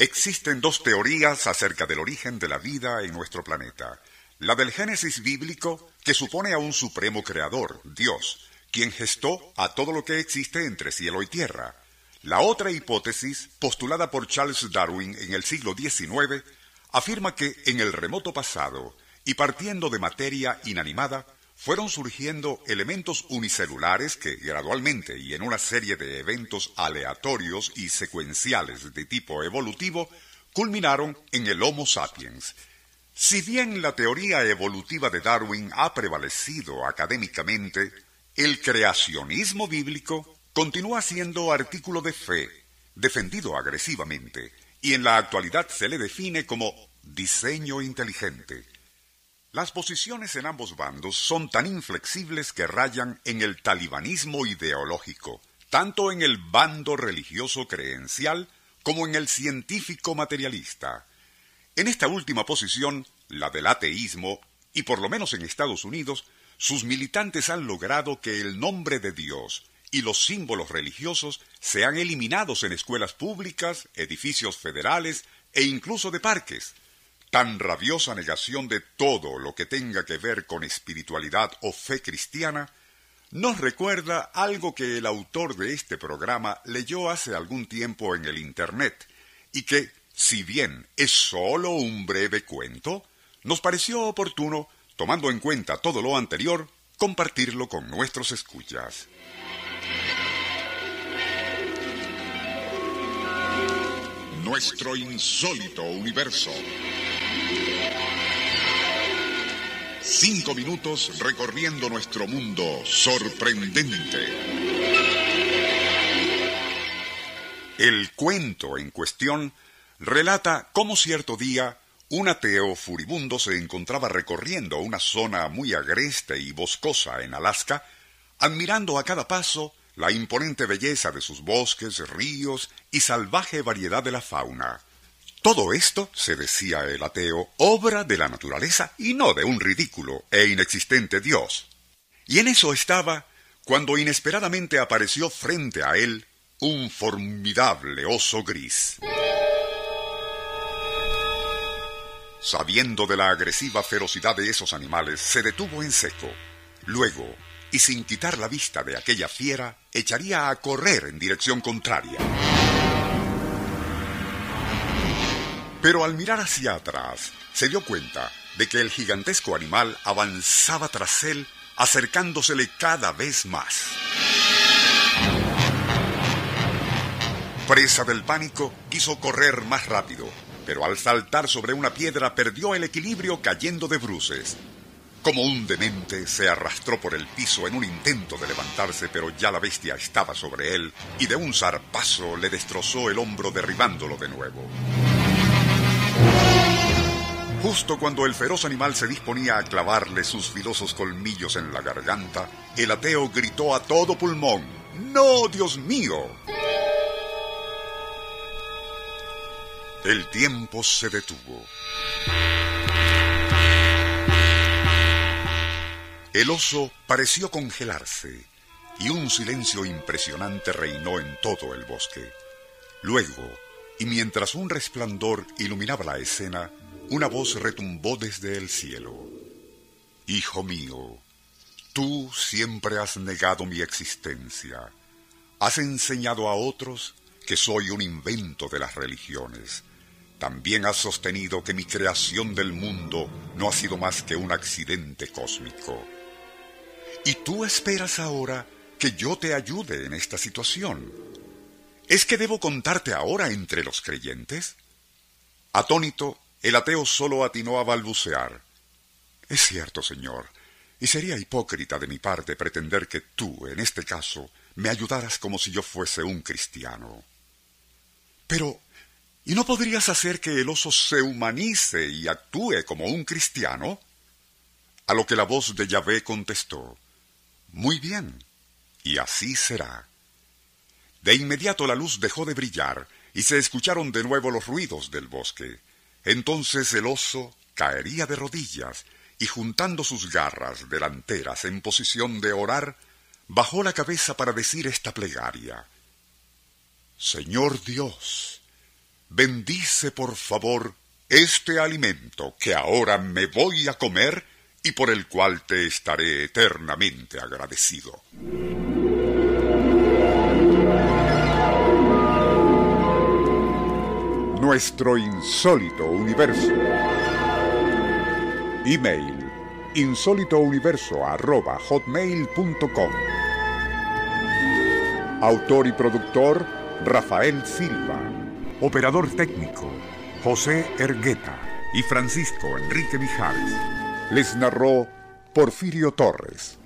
Existen dos teorías acerca del origen de la vida en nuestro planeta. La del Génesis bíblico, que supone a un supremo creador, Dios, quien gestó a todo lo que existe entre cielo y tierra. La otra hipótesis, postulada por Charles Darwin en el siglo XIX, afirma que en el remoto pasado, y partiendo de materia inanimada, fueron surgiendo elementos unicelulares que gradualmente y en una serie de eventos aleatorios y secuenciales de tipo evolutivo culminaron en el Homo sapiens. Si bien la teoría evolutiva de Darwin ha prevalecido académicamente, el creacionismo bíblico continúa siendo artículo de fe, defendido agresivamente, y en la actualidad se le define como diseño inteligente. Las posiciones en ambos bandos son tan inflexibles que rayan en el talibanismo ideológico, tanto en el bando religioso creencial como en el científico materialista. En esta última posición, la del ateísmo, y por lo menos en Estados Unidos, sus militantes han logrado que el nombre de Dios y los símbolos religiosos sean eliminados en escuelas públicas, edificios federales e incluso de parques. Tan rabiosa negación de todo lo que tenga que ver con espiritualidad o fe cristiana nos recuerda algo que el autor de este programa leyó hace algún tiempo en el Internet y que, si bien es sólo un breve cuento, nos pareció oportuno, tomando en cuenta todo lo anterior, compartirlo con nuestros escuchas. Nuestro insólito universo. Cinco minutos recorriendo nuestro mundo sorprendente. El cuento en cuestión relata cómo cierto día un ateo furibundo se encontraba recorriendo una zona muy agreste y boscosa en Alaska, admirando a cada paso la imponente belleza de sus bosques, ríos y salvaje variedad de la fauna. Todo esto, se decía el ateo, obra de la naturaleza y no de un ridículo e inexistente Dios. Y en eso estaba cuando inesperadamente apareció frente a él un formidable oso gris. Sabiendo de la agresiva ferocidad de esos animales, se detuvo en seco. Luego, y sin quitar la vista de aquella fiera, echaría a correr en dirección contraria. Pero al mirar hacia atrás, se dio cuenta de que el gigantesco animal avanzaba tras él, acercándosele cada vez más. Presa del pánico, quiso correr más rápido, pero al saltar sobre una piedra perdió el equilibrio cayendo de bruces. Como un demente, se arrastró por el piso en un intento de levantarse, pero ya la bestia estaba sobre él y de un zarpazo le destrozó el hombro derribándolo de nuevo. Justo cuando el feroz animal se disponía a clavarle sus filosos colmillos en la garganta, el ateo gritó a todo pulmón, ¡No, Dios mío! El tiempo se detuvo. El oso pareció congelarse y un silencio impresionante reinó en todo el bosque. Luego, y mientras un resplandor iluminaba la escena, una voz retumbó desde el cielo. Hijo mío, tú siempre has negado mi existencia. Has enseñado a otros que soy un invento de las religiones. También has sostenido que mi creación del mundo no ha sido más que un accidente cósmico. Y tú esperas ahora que yo te ayude en esta situación. ¿Es que debo contarte ahora entre los creyentes? Atónito, el ateo solo atinó a balbucear. Es cierto, señor, y sería hipócrita de mi parte pretender que tú, en este caso, me ayudaras como si yo fuese un cristiano. Pero, ¿y no podrías hacer que el oso se humanice y actúe como un cristiano? A lo que la voz de Yahvé contestó, Muy bien, y así será. De inmediato la luz dejó de brillar y se escucharon de nuevo los ruidos del bosque. Entonces el oso caería de rodillas y juntando sus garras delanteras en posición de orar, bajó la cabeza para decir esta plegaria. Señor Dios, bendice por favor este alimento que ahora me voy a comer y por el cual te estaré eternamente agradecido. Nuestro insólito universo. Email insólitouniverso.hotmail.com Autor y productor Rafael Silva. Operador técnico José Ergueta y Francisco Enrique Mijares. Les narró Porfirio Torres.